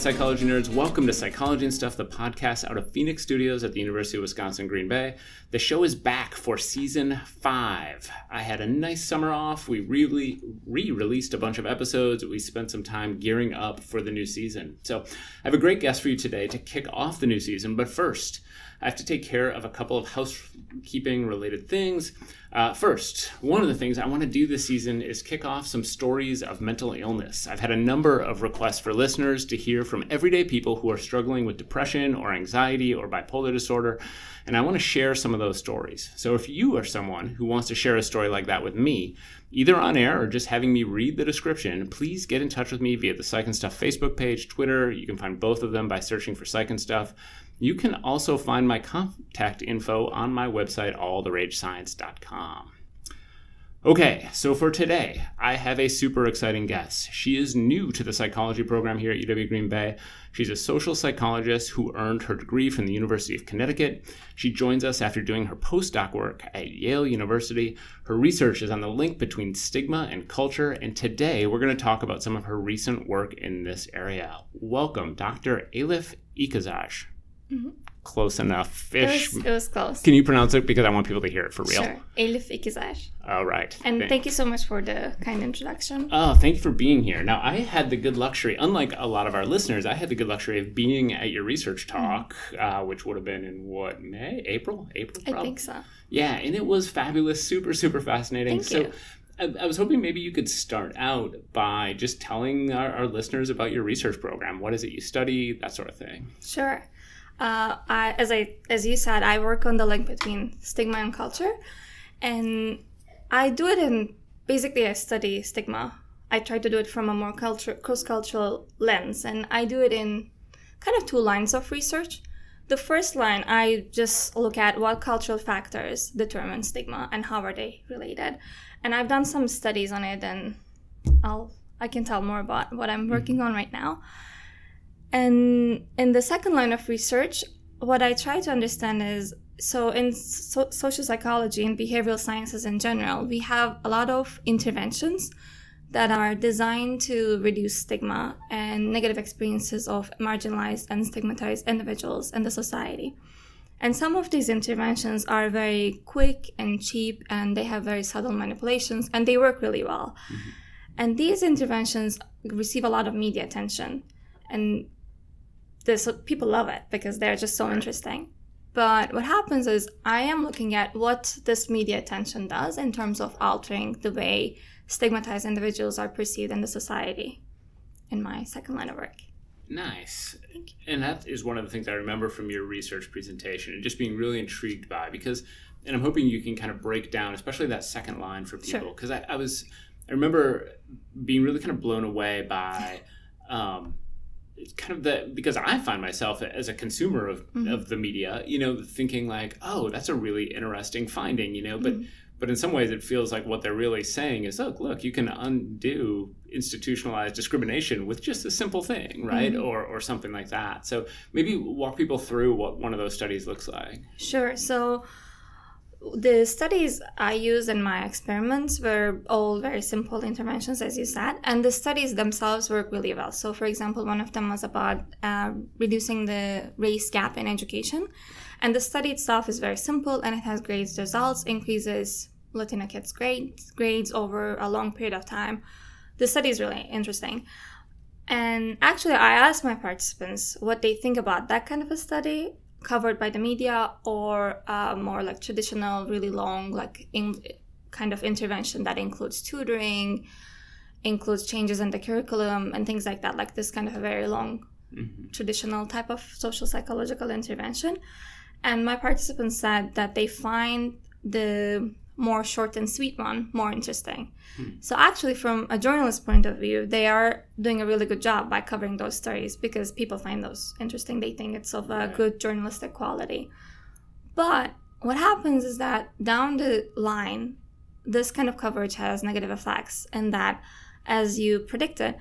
psychology nerds. Welcome to Psychology and Stuff, the podcast out of Phoenix Studios at the University of Wisconsin Green Bay. The show is back for season five. I had a nice summer off. We really re released a bunch of episodes. We spent some time gearing up for the new season. So I have a great guest for you today to kick off the new season. But first, I have to take care of a couple of housekeeping related things. Uh, first, one of the things I want to do this season is kick off some stories of mental illness. I've had a number of requests for listeners to hear from everyday people who are struggling with depression or anxiety or bipolar disorder, and I want to share some of those stories. So if you are someone who wants to share a story like that with me, either on air or just having me read the description, please get in touch with me via the Psych and Stuff Facebook page, Twitter. You can find both of them by searching for Psych and Stuff. You can also find my contact info on my website, alltheragescience.com. Okay, so for today, I have a super exciting guest. She is new to the psychology program here at UW Green Bay. She's a social psychologist who earned her degree from the University of Connecticut. She joins us after doing her postdoc work at Yale University. Her research is on the link between stigma and culture, and today we're going to talk about some of her recent work in this area. Welcome, Dr. Elif Ikizer. Mm-hmm. Close enough. Fish. It was, it was, close. Can you pronounce it because I want people to hear it for real? Sure. Elif Ikizer. All right. And thank, thank you so much for the kind introduction. Oh, thank you for being here. Now, I had the good luxury, unlike a lot of our listeners, I had the good luxury of being at your research mm-hmm. talk, mm-hmm. uh, which would have been in what May, April, April. Probably. I think so. Yeah, and it was fabulous, super, super fascinating. Thank so. You. I, was hoping maybe you could start out by just telling our, our listeners about your research program. What is it you study? That sort of thing. Sure. Uh, I, as I as you said, I work on the link between stigma and culture, and I do it in basically I study stigma. I try to do it from a more culture cross cultural lens, and I do it in kind of two lines of research. The first line, I just look at what cultural factors determine stigma and how are they related, and I've done some studies on it, and I'll I can tell more about what I'm working on right now. And in the second line of research, what I try to understand is so in so- social psychology and behavioral sciences in general, we have a lot of interventions that are designed to reduce stigma and negative experiences of marginalized and stigmatized individuals in the society. And some of these interventions are very quick and cheap, and they have very subtle manipulations, and they work really well. Mm-hmm. And these interventions receive a lot of media attention. And this people love it because they're just so interesting. But what happens is I am looking at what this media attention does in terms of altering the way stigmatized individuals are perceived in the society in my second line of work. Nice. And that is one of the things I remember from your research presentation and just being really intrigued by because, and I'm hoping you can kind of break down, especially that second line for people. Because sure. I, I, was, I remember being really kind of blown away by um, kind of the because I find myself as a consumer of, mm-hmm. of the media, you know, thinking like, oh, that's a really interesting finding, you know, but mm-hmm. but in some ways it feels like what they're really saying is, look, look, you can undo institutionalized discrimination with just a simple thing, right? Mm-hmm. Or or something like that. So maybe walk people through what one of those studies looks like. Sure. So the studies I used in my experiments were all very simple interventions, as you said, and the studies themselves work really well. So, for example, one of them was about uh, reducing the race gap in education, and the study itself is very simple and it has great results, increases Latina kids' grades grades over a long period of time. The study is really interesting. And actually, I asked my participants what they think about that kind of a study, covered by the media or uh, more like traditional, really long, like in, kind of intervention that includes tutoring, includes changes in the curriculum and things like that, like this kind of a very long mm-hmm. traditional type of social psychological intervention. And my participants said that they find the more short and sweet one more interesting. Hmm. So actually, from a journalist point of view, they are doing a really good job by covering those stories because people find those interesting. They think it's of a right. good journalistic quality. But what happens is that down the line, this kind of coverage has negative effects, and that, as you predicted,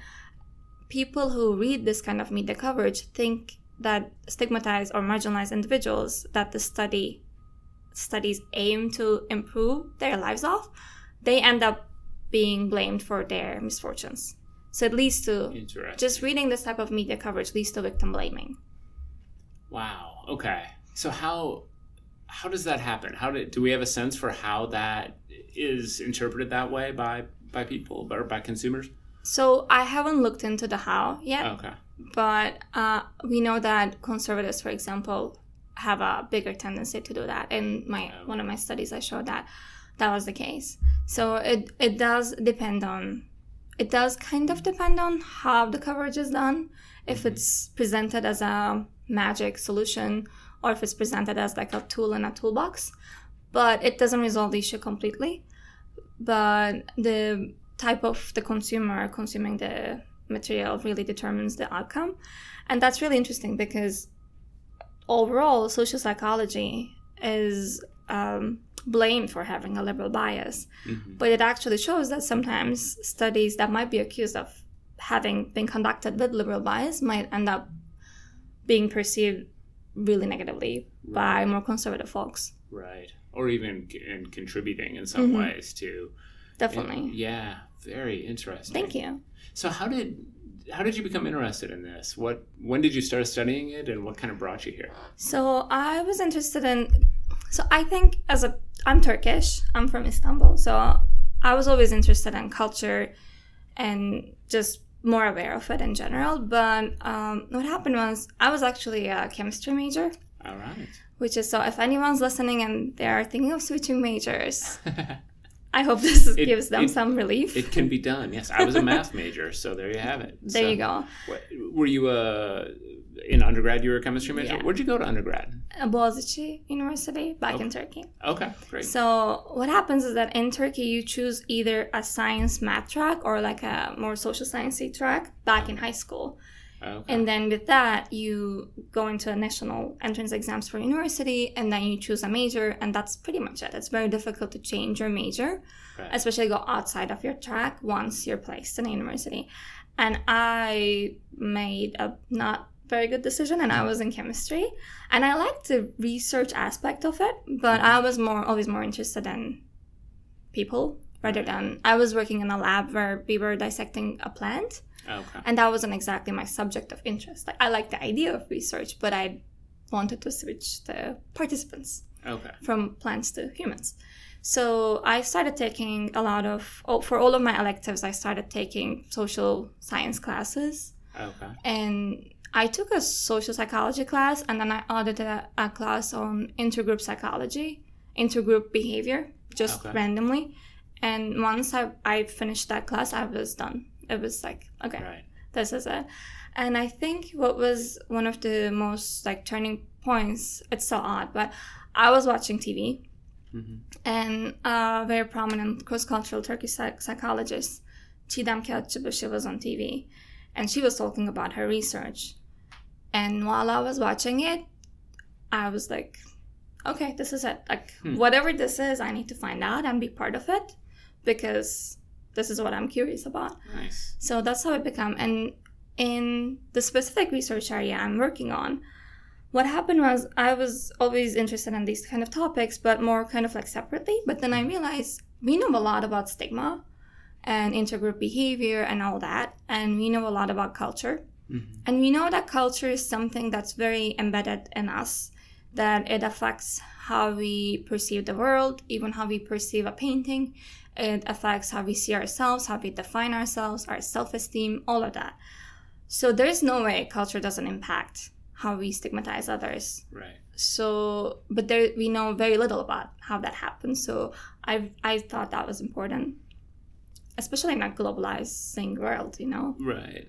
people who read this kind of media coverage think that stigmatized or marginalized individuals that the study studies aim to improve their lives off, they end up being blamed for their misfortunes. So it leads to just reading this type of media coverage leads to victim blaming. Wow. Okay. So how how does that happen? How did do we have a sense for how that is interpreted that way by by people or by consumers? So I haven't looked into the how yet, Okay. but uh, we know that conservatives, for example, have a bigger tendency to do that. In my one of my studies, I showed that that was the case. So it it does depend on it does kind of depend on how the coverage is done. If mm-hmm. it's presented as a magic solution or if it's presented as like a tool in a toolbox, but it doesn't resolve the issue completely. But the type of the consumer consuming the material really determines the outcome. And that's really interesting because overall, social psychology is um, blamed for having a liberal bias. Mhm. But it actually shows that sometimes studies that might be accused of having been conducted with liberal bias might end up being perceived really negatively by more conservative folks. Right. Or even c- in contributing in some Mhm. ways to Definitely. Yeah. Very interesting. Thank you. So how did how did you become interested in this? What when did you start studying it, and what kind of brought you here? So I was interested in. So I think as a I'm Turkish. I'm from Istanbul. So I was always interested in culture and just more aware of it in general. But um, what happened was I was actually a chemistry major, All right. which is so if anyone's listening and they are thinking of switching majors, I hope this It- gives them it- some relief. it can be done. Yes, I was a math major, so there you have it. there So, you go. what- were you uh, in undergrad? You were a chemistry major. Yeah. Where'd you go to undergrad? Boğaziçi University back in Turkey. Okay, great. So what happens is that in Turkey you choose either a science math track or like a more social sciencey track back in high school. Okay. And then with that you go into a national entrance exams for university and then you choose a major and that's pretty much it. It's very difficult to change your major, Right. especially go outside of your track once you're placed in a university. And I made a not very good decision and I was in chemistry and I liked the research aspect of it, but mm-hmm. I was more always more interested in people rather than I was working in a lab where we were dissecting a plant Oh, okay. and that wasn't exactly my subject of interest. Like I liked the idea of research, but I wanted to switch the participants Okay. from plants to humans. So I started taking a lot of oh, for all of my electives. I started taking social science classes, Okay. and I took a social psychology class, and then I audited a, a class on intergroup psychology, intergroup behavior, just Okay. randomly. And once I, I finished that class, I was done. It was like okay, Right. this is it. And I think what was one of the most like turning points, it's so odd, but I was watching TV hmm and a very prominent cross-cultural Turkish psych- psychologist, Çiğdem Kağıtçıbaşı, was on TV, and she was talking about her research. And while I was watching it, I was like, okay, this is it. Like, Hmm. whatever this is, I need to find out and be part of it because this is what I'm curious about. Nice. So that's how it became. And in the specific research area I'm working on, what happened was I was always interested in these kind of topics, but more kind of like separately. But then I realized we know a lot about stigma and intergroup behavior and all that. And we know a lot about culture. hmm And we know that culture is something that's very embedded in us, that it affects how we perceive the world, even how we perceive a painting. It affects how we see ourselves, how we define ourselves, our self esteem, all of that. So there's no way culture doesn't impact how we stigmatize others. Right. So, but there we know very little about how that happens. So I I thought that was important, especially in a globalizing world. You know. Right.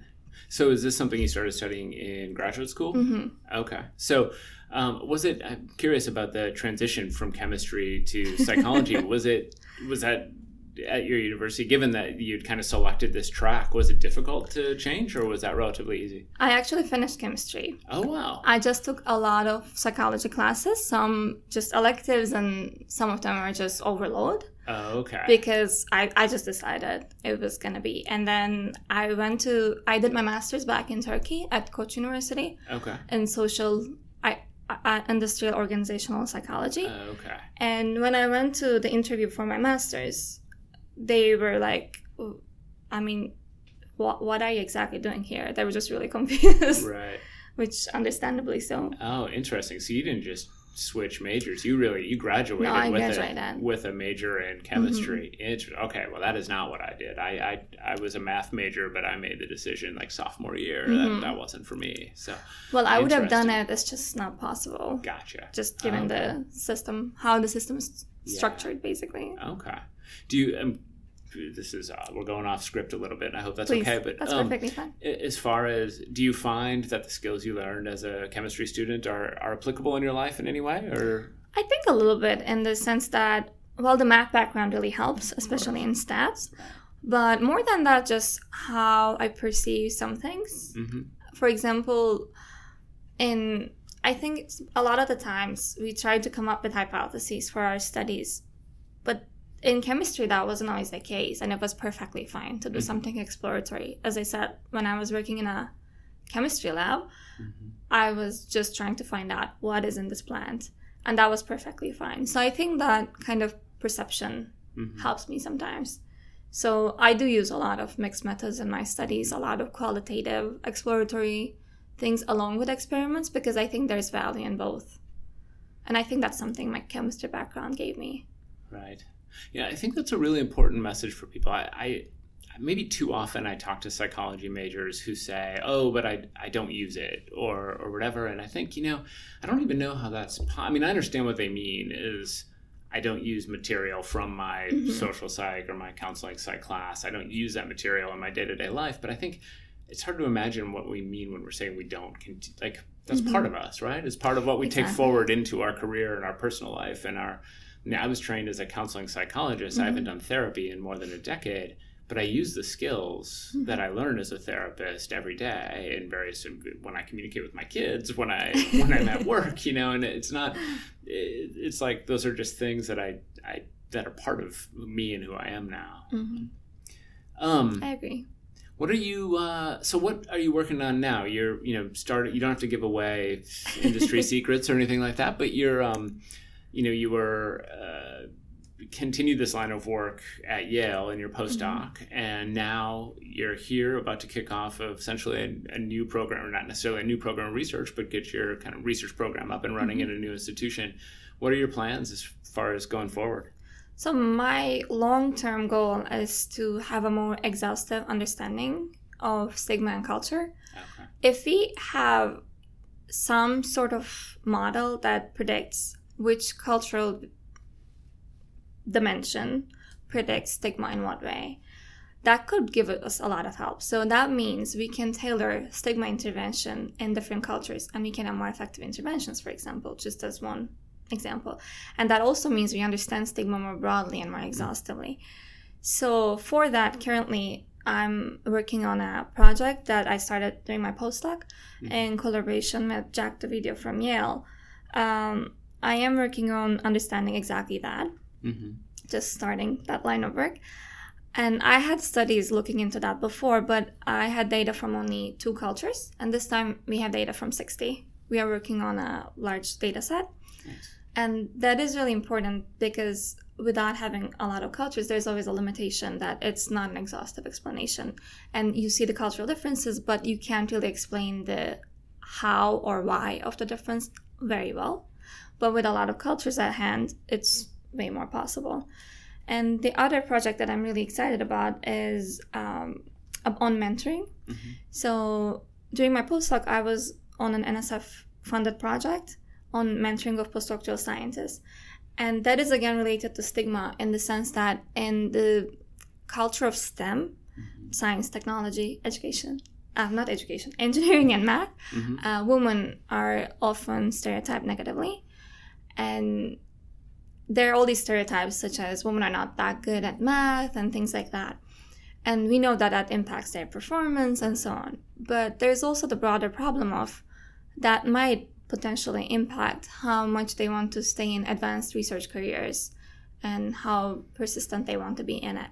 So is this something you started studying in graduate school? hmm Okay. So um, was it? I'm curious about the transition from chemistry to psychology. was it? Was that at your university? Given that you'd kind of selected this track, was it difficult to change, or was that relatively easy? I actually finished chemistry. Oh wow. I just took a lot of psychology classes, some just electives, and some of them are just overload Oh, okay. because I, I just decided it was going to be. And then I went to, I did my master's back in Turkey at Koç University okay. in social, I, I, industrial organizational psychology. Oh, okay. And when I went to the interview for my master's, they were like, I mean, what, what are you exactly doing here? They were just really confused, Right. which understandably so. Oh, interesting. So you didn't just switch majors. You really you graduated No, I with graduated. a with a major in chemistry. Mm-hmm. Okay, well that is not what I did. I, I I was a math major, but I made the decision like sophomore year Mm-hmm. that that wasn't for me. So Well, I would have done it. It's just not possible. gotcha. Just given Okay. the system, how the system is Yeah. structured, basically. Okay. Do you? Um, this is uh, we're going off script a little bit, and I hope that's Please, okay. But that's um, perfectly fine. as far as do you find that the skills you learned as a chemistry student are, are applicable in your life in any way or I think a little bit in the sense that, well, the math background really helps, especially in stats. But more than that, just how I perceive some things. mm-hmm. For example, in I think a lot of the times we try to come up with hypotheses for our studies, in chemistry that wasn't always the case, and it was perfectly fine to do Mhm. something exploratory. As I said, when I was working in a chemistry lab, Mm-hmm. I was just trying to find out what is in this plant, and that was perfectly fine. So I think that kind of perception Mm-hmm. helps me sometimes. So I do use a lot of mixed methods in my studies, a lot of qualitative, exploratory things along with experiments because I think there's value in both. And I think that's something my chemistry background gave me. Right. Yeah, I think that's a really important message for people. I, I maybe too often I talk to psychology majors who say, "Oh, but I, I don't use it," or or whatever. And I think you know, I don't even know how that's. Po- I mean, I understand what they mean is. I don't use material from my Mhm. social psych or my counseling psych class. I don't use that material in my day to day life. But I think it's hard to imagine what we mean when we're saying we don't. Cont- like that's Mhm. part of us, right? It's part of what we take forward into our career and our personal life and our I was trained as a counseling psychologist. I Mhm. haven't done therapy in more than a decade, but I use the skills Mhm. that I learned as a therapist every day in various when I communicate with my kids, when I when I'm at work, you know. And it's not. it- It's like those are just things that I I that are part of me and who I am now. hmm Um, I agree. what are you? Uh, so what are you working on now? You're you know started. You don't have to give away industry secrets or anything like that, but you're um, you know you were uh, continued this line of work at Yale in your postdoc, and now you're here about to kick off of essentially a, a new program, or not necessarily a new program of research, but get your kind of research program up and running in a new institution. What are your plans as far as going forward? So my long-term goal is to have a more exhaustive understanding of stigma and culture. Okay. If we have some sort of model that predicts which cultural dimension predicts stigma in what way, that could give us a lot of help. So that means we can tailor stigma intervention in different cultures and we can have more effective interventions, for example, just as one example. And that also means we understand stigma more broadly and more exhaustively. So for that, currently I'm working on a project that I started during my postdoc Mhm. in collaboration with Jack Dovidio from Yale. Um, I am working on understanding exactly that Mm-hmm. just starting that line of work. And I had studies looking into that before, but I had data from only two cultures, and this time we have data from 60. We are working on a large data set, Nice. and that is really important because without having a lot of cultures, there's always a limitation that it's not an exhaustive explanation. And you see the cultural differences, but you can't really explain the how or why of the difference very well. But with a lot of cultures at hand, it's way more possible. And the other project that I'm really excited about is um, on mentoring. Mhm. So during my postdoc, I was on an NSF funded project on mentoring of postdoctoral scientists. And that is again related to stigma in the sense that in the culture of STEM, Mhm. science, technology, education, uh, not education, engineering and math, Mhm. uh, women are often stereotyped negatively. And there are all these stereotypes, such as women are not that good at math and things like that. And we know that that impacts their performance and so on. But there's also the broader problem of that might potentially impact how much they want to stay in advanced research careers and how persistent they want to be in it.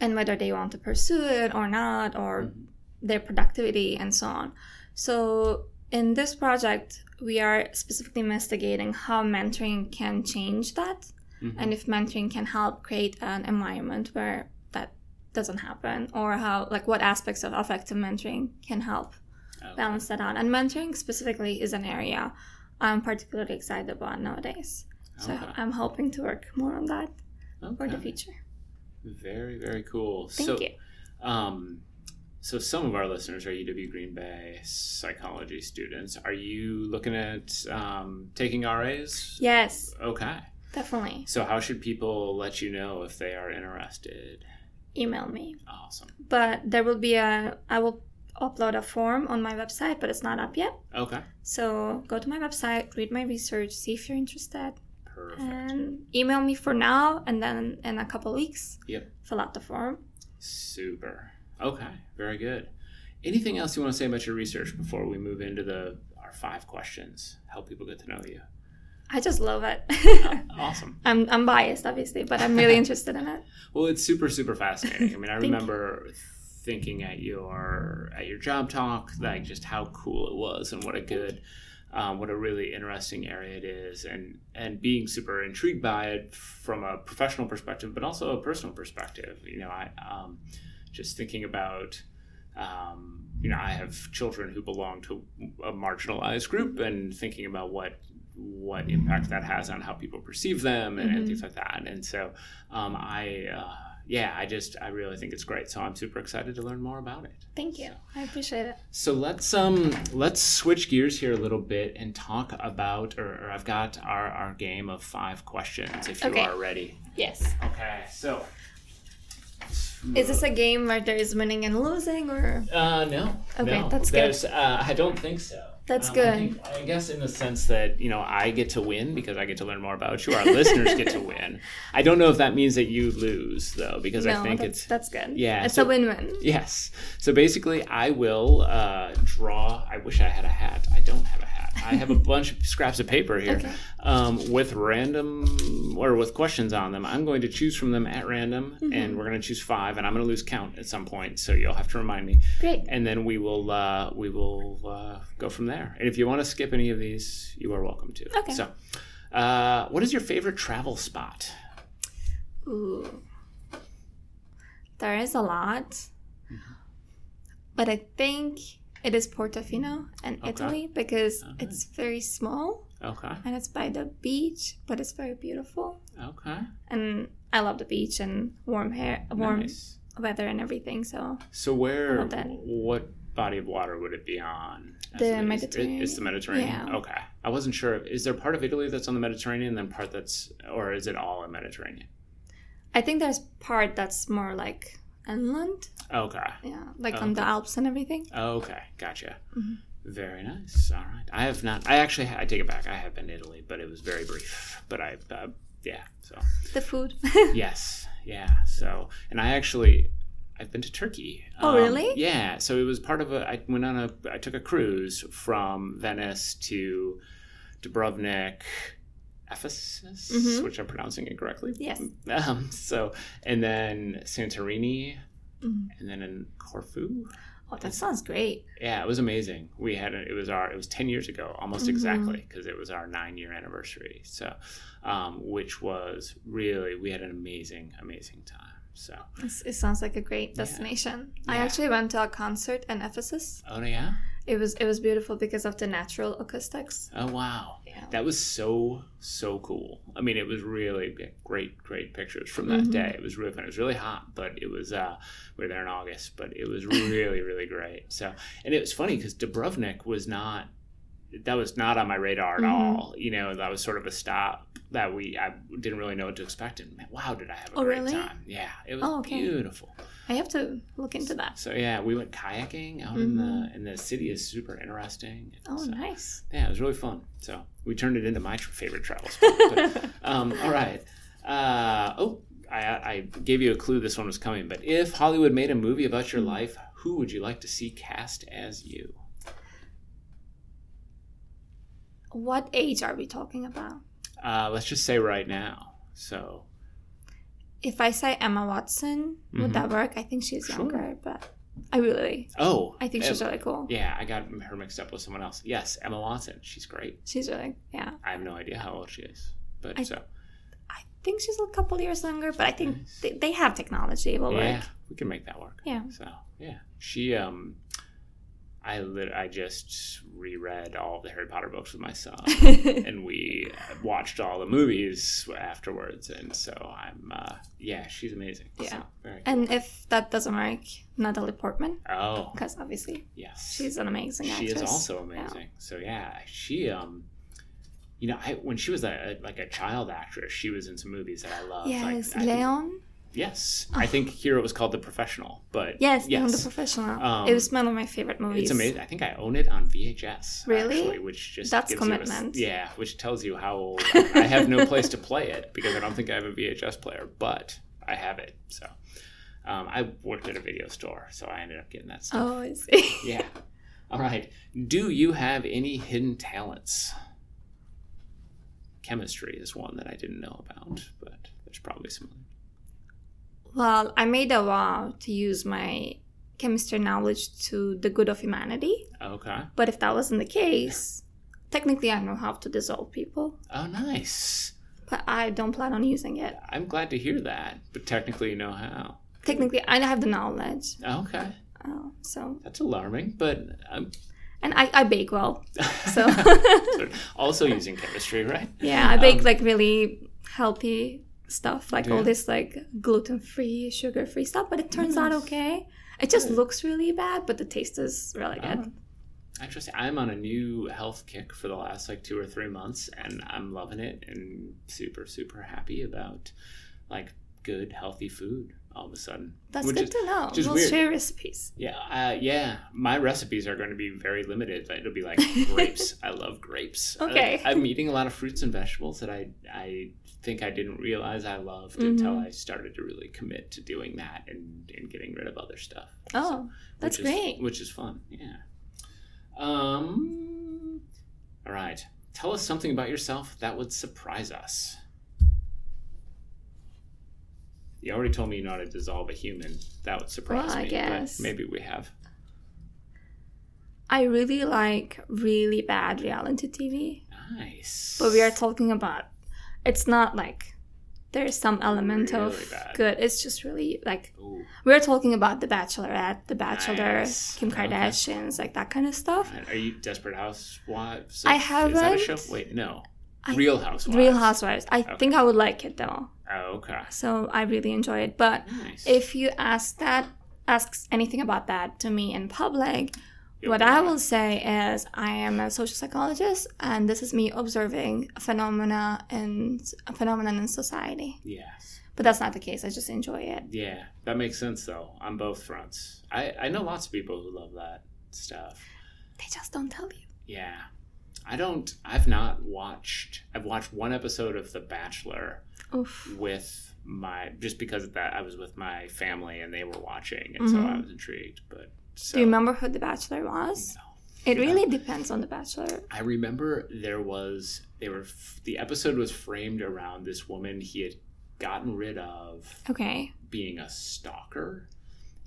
And whether they want to pursue it or not, or their productivity and so on. So, in this project, we are specifically investigating how mentoring can change that Mhm. and if mentoring can help create an environment where that doesn't happen or how like what aspects of effective mentoring can help Okay. balance that out. And mentoring specifically is an area I'm particularly excited about nowadays. So Okay. I'm hoping to work more on that for the future. Very, very cool. Thank so, you. Um, so some of our listeners are UW Green Bay psychology students. Are you looking at um, taking RAs? Yes, Okay. definitely. So how should people let you know if they are interested? Email me. Awesome. But there will be a I will upload a form on my website, but it's not up yet. Okay. So go to my website, read my research, see if you're interested, Perfect. and email me for now. And then in a couple weeks, Yep. fill out the form. Super. Okay. Very good. Anything else you want to say about your research before we move into the our five questions? Help people get to know you. I just love it. Awesome. I'm I'm biased, obviously, but I'm really interested in it. Well, it's super super fascinating. I mean, I remember thinking at your at your job talk like just how cool it was and what a good um, what a really interesting area it is and and being super intrigued by it from a professional perspective but also a personal perspective you know i um, just thinking about um, you know i have children who belong to a marginalized group and thinking about what what impact that has on how people perceive them and, and Mhm. things like that and so um, i uh, yeah i just i really think it's great so i'm super excited to learn more about it Thank you. I appreciate it. so let's um let's switch gears here a little bit and talk about or, or I've got our, our game of five questions if you Okay. are ready. Yes. Okay, so Is this a game where there is winning and losing, or uh no. Okay, no. that's good. Uh, I don't think so. That's Um, I, good. think- I guess in the sense that you know I get to win because I get to learn more about you. Our listeners get to win. I don't know if that means that you lose though because no? I think it's that's good. Yeah, it's so- a win-win. Yes. So basically, I will uh, draw. I wish I had a hat. I don't have a hat. I have a bunch of scraps of paper here Okay. um, with random or with questions on them. I'm going to choose from them at random, Mm-hmm. and we're going to choose five, and I'm going to lose count at some point. So you'll have to remind me, Great. and then we will uh, we will uh, go from there. And if you want to skip any of these, you are welcome to. Okay. So, uh, what is your favorite travel spot? Ooh. There is a lot. Mm-hmm. But I think it is Portofino in Okay. Italy because Alright. it's very small Okay. and it's by the beach, but it's very beautiful. Okay. And I love the beach and warm hair, warm Nice. weather and everything. So So where, what body of water would it be on? The Is it- is- Mediterranean. It's the Mediterranean. Yeah. Okay, I wasn't sure. Is there part of Italy that's on the Mediterranean, and then part that's, or is it all in Mediterranean? I think there's part that's more like inland. Okay. Yeah, like on the Alps and everything. Okay. Gotcha. Mhm. Very nice. All right. I have not. I actually. I take it back. I have been to Italy, but it was very brief. But I. Uh, yeah. So. The food. yes. Yeah. So, and I actually, I've been to Turkey. Um, Oh, really? Yeah. So it was part of a. I went on a. I took a cruise from Venice to Dubrovnik, Ephesus, Mhm. which I'm pronouncing incorrectly. yes. Um. So, and then Santorini, Mhm. and then in Corfu. Oh, that sounds great. Yeah, it was amazing. We had a, it was our it was ten years ago, almost Mhm. exactly, because it was our nine year anniversary. So, um, which was really we had an amazing amazing time. So, It's, it sounds like a great destination. I Yeah. actually went to a concert in Ephesus. oh yeah, It was it was beautiful because of the natural acoustics. oh wow, Yeah. that was so so cool. I mean, it was really great great pictures from that Mhm. day. It was really fun. It was really hot, but it was uh, we were there in August, but it was really really great. So, and it was funny because Dubrovnik was not that was not on my radar at Mhm. all. You know, that was sort of a stop that we I didn't really know what to expect. And man, wow, did I have a Oh, great really? time? Yeah, it was Oh, okay. beautiful. I have to look into that. So yeah, we went kayaking out in the and the city is super interesting. Oh, So, nice. Yeah, it was really fun. So we turned it into my favorite travel spot. But, um, all right. Uh, oh, I, I gave you a clue this one was coming. But if Hollywood made a movie about your life, who would you like to see cast as you? What age are we talking about? Uh, let's just say right now. So If I say Emma Watson, would that work? I think she's Sure. younger, but I really, oh, I think she's really cool. yeah. I got her mixed up with someone else. Yes, Emma Watson. She's great. She's really, yeah. I have no idea how old she is, but I- so I think she's a couple years younger, but I think Nice. they, they have technology. It will yeah, work. we can make that work. Yeah. So yeah, she um, I lit- I just reread all the Harry Potter books with my son, and we watched all the movies afterwards, and so I'm uh, yeah, she's amazing. Yeah. So, very cool. and if that doesn't work, Natalie Portman, oh because obviously yes, she's an amazing Actress. she is also amazing. So yeah, she um. You know, I, when she was a, like a child actress, she was in some movies that I love. Yes, like, Leon. Yes, I think here it was called The Professional, but Yes, Leon the Professional. Um, it was one of my favorite movies. It's amazing. I think I own it on VHS. Really? Actually, which just That's gives you a- commitment. yeah, which tells you how old I have no place to play it because I don't think I have a VHS player, but I have it. So um, I worked at a video store, so I ended up getting that stuff. Oh, I see. Yeah. All right. Do you have any hidden talents? Chemistry is one that I didn't know about, but there's probably some. Well, I made a vow to use my chemistry knowledge to the good of humanity. Okay. But if that wasn't the case, technically I know how to dissolve people, Oh, nice. but I don't plan on using it. I'm glad to hear that, but technically you know how. Technically, I have the knowledge. Okay. Uh, so, That's alarming, but I'm and I, I bake well. So, also using chemistry, right? yeah, I bake Um, like really healthy stuff, like Yeah. all this like gluten free, sugar free stuff, but it turns out okay. It just Good. looks really bad, but the taste is really good. Um, Actually, I'm on a new health kick for the last like two or three months, and I'm loving it and super, super happy about like good, healthy food all of a sudden. That's good is- to know. we'll weird. share recipes. Yeah, uh, yeah. My recipes are going to be very limited. But it'll be like grapes. I love grapes. Okay. I'm eating a lot of fruits and vegetables that I I think I didn't realize I loved until Mhm. I started to really commit to doing that and, and getting rid of other stuff. Oh, that's which is- great. which is fun. Yeah. Um. All right. Tell us something about yourself that would surprise us. You already told me you know how to dissolve a human. That would surprise Well, I me. guess. But maybe we have. I really like really bad reality TV, Nice. but we are talking about it's not like there's some element Really of bad. good. It's just really like Ooh, we're talking about The Bachelorette, The Bachelor, Nice. Kim Okay. Kardashians, like that kind of stuff. Are you Desperate Housewives? I have Is that a show? haven't. Wait, no. I- Real Housewives. Real Housewives. I Okay. think I would like it though, Oh, okay. so I really enjoy it. But Nice. if you ask that, asks anything about that to me in public, You'll what I will say is I am a social psychologist, and this is me observing phenomena and a phenomenon in society. Yes. But that's not the case. I just enjoy it. Yeah, that makes sense though on both fronts. I I know lots of people who love that stuff. They just don't tell you. Yeah. I don't I've not watched I've watched one episode of The Bachelor Oof. with my just because of that I was with my family and they were watching and so I Mhm. was intrigued. But so Do you remember who The Bachelor was? No. It really depends on The Bachelor. I remember there was they were the episode was framed around this woman he had gotten rid of Okay. being a stalker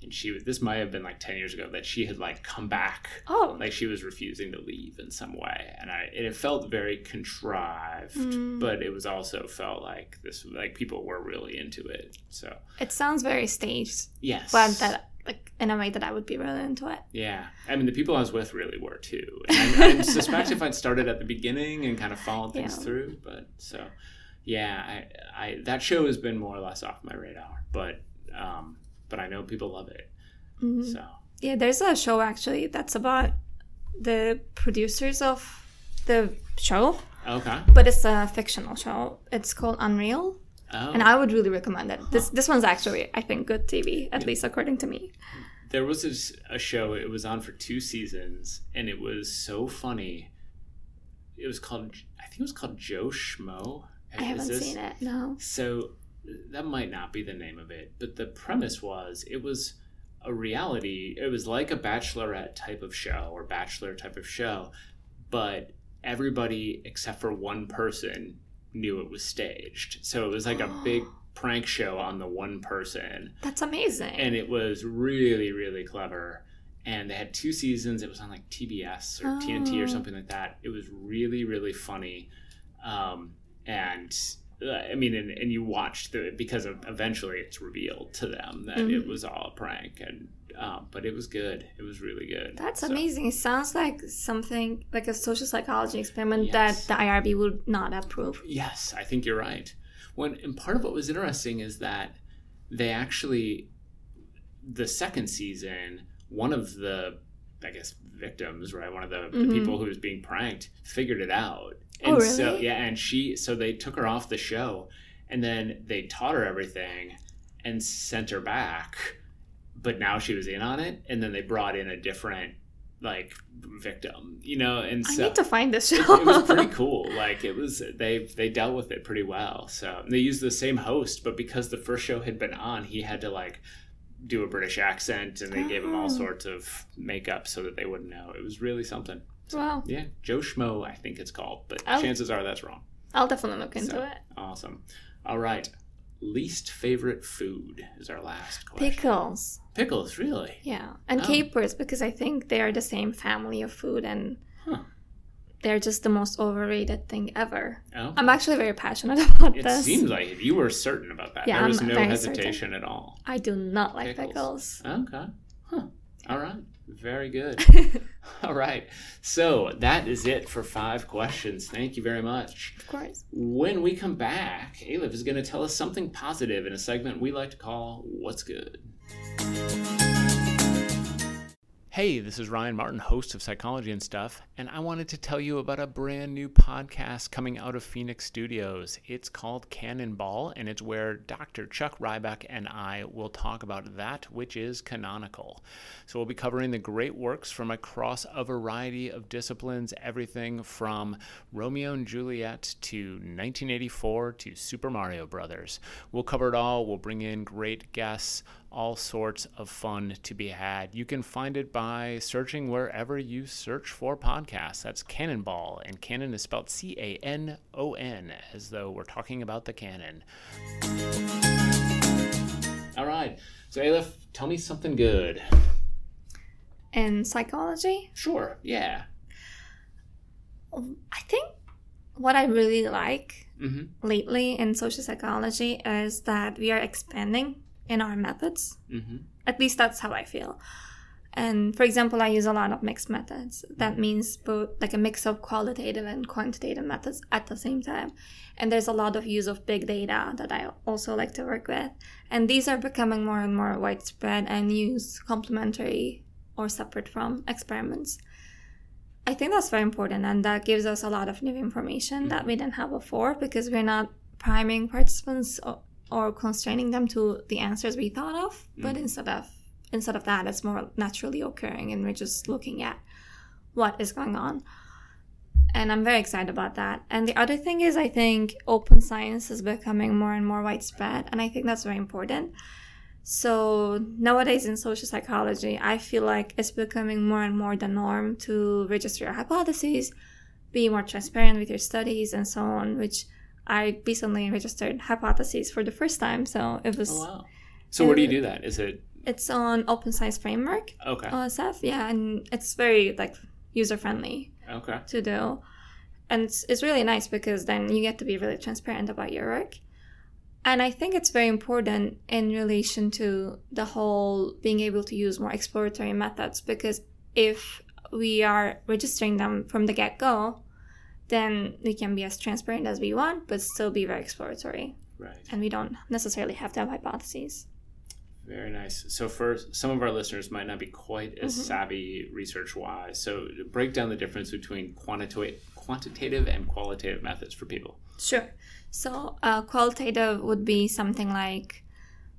and she was this might have been like 10 years ago that she had like come back Oh. like she was refusing to leave in some way and i it felt very contrived Mm. but it was also felt like this like people were really into it so It sounds very staged, yes but that like in a way that I would be really into it. yeah i mean the people i was with really were too and i, I suspect if i'd started at the beginning and kind of followed things Yeah. through but so yeah I, I that show has been more or less off my radar but um but i know people love it Mhm. so Yeah, there's a show actually that's about the producers of the show, okay but it's a fictional show. It's called Unreal, oh. and I would really recommend it. This this one's actually I think good TV, at least according to me. there was this, a show it was on for two seasons and it was so funny it was called i think it was called joe schmo I haven't seen it. No. so that might not be the name of it but the premise was it was a reality it was like a bachelorette type of show or bachelor type of show but everybody except for one person knew it was staged. So it was like a big prank show on the one person. That's amazing. and it was really really clever. And they had two seasons. It was on like tbs or tnt or Oh. something like that. It was really really funny. Um, and I mean, and, and you watched the because of, eventually it's revealed to them that it Mhm. was all a prank, and um, but it was good. It was really good. That's So, amazing. It sounds like something like a social psychology experiment Yes. that the IRB would not approve. Yes, I think you're right. When and part of what was interesting is that they actually, the second season, one of the, I guess victims, right, one of the, the Mhm. people who was being pranked, figured it out. Oh, And so really? yeah, and she so they took her off the show, and then they taught her everything, and sent her back. But now she was in on it, and then they brought in a different like victim, you know, and I so need to find this it, show. it was pretty cool. Like it was, they they dealt with it pretty well. So they used the same host, but because the first show had been on, he had to like do a British accent, and they gave him all Oh. sorts of makeup so that they wouldn't know. It was really something. wow. Yeah, Joe Schmo, I think it's called, but Oh. chances are that's wrong. I'll definitely look into So, it. Awesome. All right. Least favorite food is our last question. Pickles. Pickles, really? Yeah. And Oh. capers because I think they are the same family of food and Huh. They're just the most overrated thing ever. Oh. I'm actually very passionate about it this. It seems like it. you were certain about that. Yeah, there was I'm no hesitation at all. I do not like Pickles. pickles. Okay. Huh. All right. Very good. All right. So that is it for five questions. Thank you very much. of course. When we come back, Elif is going to tell us something positive in a segment we like to call What's Good. Hey, this is Ryan Martin, host of Psychology and Stuff, and I wanted to tell you about a brand new podcast coming out of Phoenix Studios. It's called Canonball, and it's where Dr. Chuck Rybak and I will talk about that which is canonical. So we'll be covering the great works from across a variety of disciplines, everything from Romeo and Juliet to 1984 to Super Mario Brothers. We'll cover it all. We'll bring in great guests all sorts of fun to be had. You can find it by searching wherever you search for podcasts. That's Canonball, and Canon is spelled C A N O N, as though we're talking about the canon. All right. So, Elif, tell me something good. In psychology, Sure. Yeah. I think what I really like Mm-hmm. lately in social psychology is that we are expanding in our methods. Mm-hmm. At least that's how I feel. And for example, I use a lot of mixed methods. That means both like a mix of qualitative and quantitative methods at the same time. And there's a lot of use of big data that I also like to work with. And these are becoming more and more widespread and used complementary or separate from experiments. I think that's very important, and that gives us a lot of new information that we didn't have before because we're not priming participants or, constraining them to the answers we thought of, but Mhm. instead of instead of that, it's more naturally occurring, and we're just looking at what is going on. And I'm very excited about that. And the other thing is, I think open science is becoming more and more widespread, and I think that's very important. So nowadays in social psychology, I feel like it's becoming more and more the norm to register your hypotheses, be more transparent with your studies, and so on. Which I recently registered hypotheses for the first time, so it was Oh, wow. So, where do you do that? Is it it's on Open Science Framework okay? Uh, OSF, yeah, and it's very like user friendly Okay. to do. And it's, it's really nice because then you get to be really transparent about your work. And I think it's very important in relation to the whole being able to use more exploratory methods because if we are registering them from the get go, then we can be as transparent as we want, but still be very exploratory. Right. And we don't necessarily have to have hypotheses. Very nice. So, for some of our listeners, might not be quite as Mhm. savvy research wise. So, break down the difference between quantitative, quantitative and qualitative methods for people. Sure. So, uh, qualitative would be something like,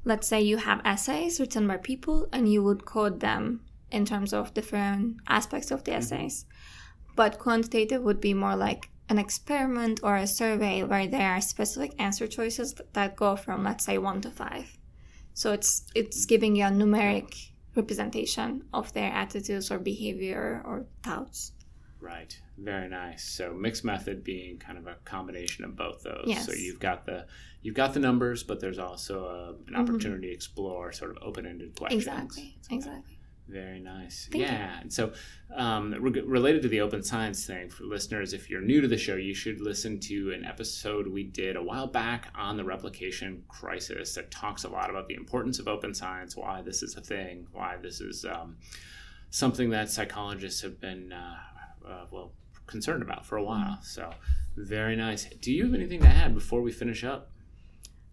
let's say you have essays written by people and you would code them in terms of different aspects of the essays. But quantitative would be more like an experiment or a survey where there are specific answer choices that go from, let's say, one to five. So it's it's giving you a numeric representation of their attitudes or behavior or thoughts. Right. Very nice. So mixed method being kind of a combination of both those. Yes. So you've got the you've got the numbers, but there's also a, an Mhm. opportunity to explore sort of open ended questions. Exactly. Exactly. Very nice. Thank yeah. And so, um, re- related to the open science thing, for listeners, if you're new to the show, you should listen to an episode we did a while back on the replication crisis that talks a lot about the importance of open science, why this is a thing, why this is um, something that psychologists have been, uh, uh, well, concerned about for a while. So, very nice. Do you have anything to add before we finish up?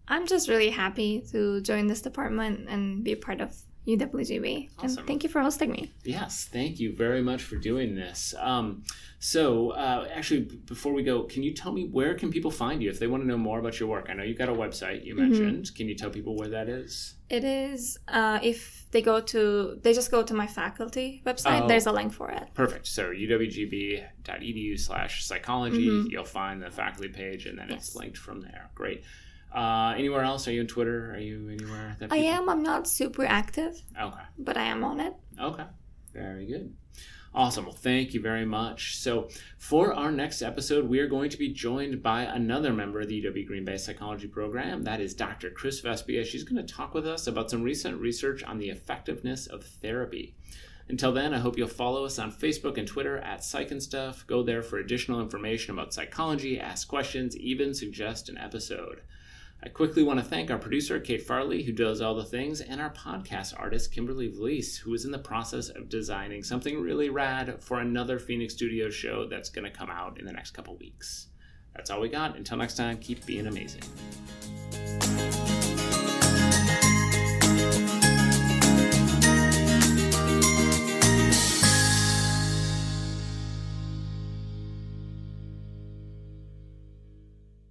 I'm just really happy to join this department and be part of UWGB. Awesome. And thank you for hosting me. Yes, thank you very much for doing this. Um, so, uh, actually, before we go, can you tell me where can people find you if they want to know more about your work? I know you've got a website you mentioned. Can you tell people where that is? It is uh, if they go to they just go to my faculty website. Oh. There's a link for it. Perfect. So uwgb.edu slash psychology. You'll find the faculty page, and then it's linked from there. Great. Uh, anywhere else? Are you on Twitter? Are you anywhere? That I am. I'm not super active, Okay. but I am on it. Okay. Very good. Awesome. Well, thank you very much. So, for our next episode, we are going to be joined by another member of the UW Green Bay Psychology Program. That is Dr. Chris Vespia. She's going to talk with us about some recent research on the effectiveness of therapy. Until then, I hope you'll follow us on Facebook and Twitter at Psych and Stuff. Go there for additional information about psychology, ask questions, even suggest an episode. I quickly want to thank our producer, Kate Farley, who does all the things, and our podcast artist, Kimberly Vlies, who is in the process of designing something really rad for another Phoenix Studios show that's going to come out in the next couple weeks. That's all we got. Until next time, keep being amazing.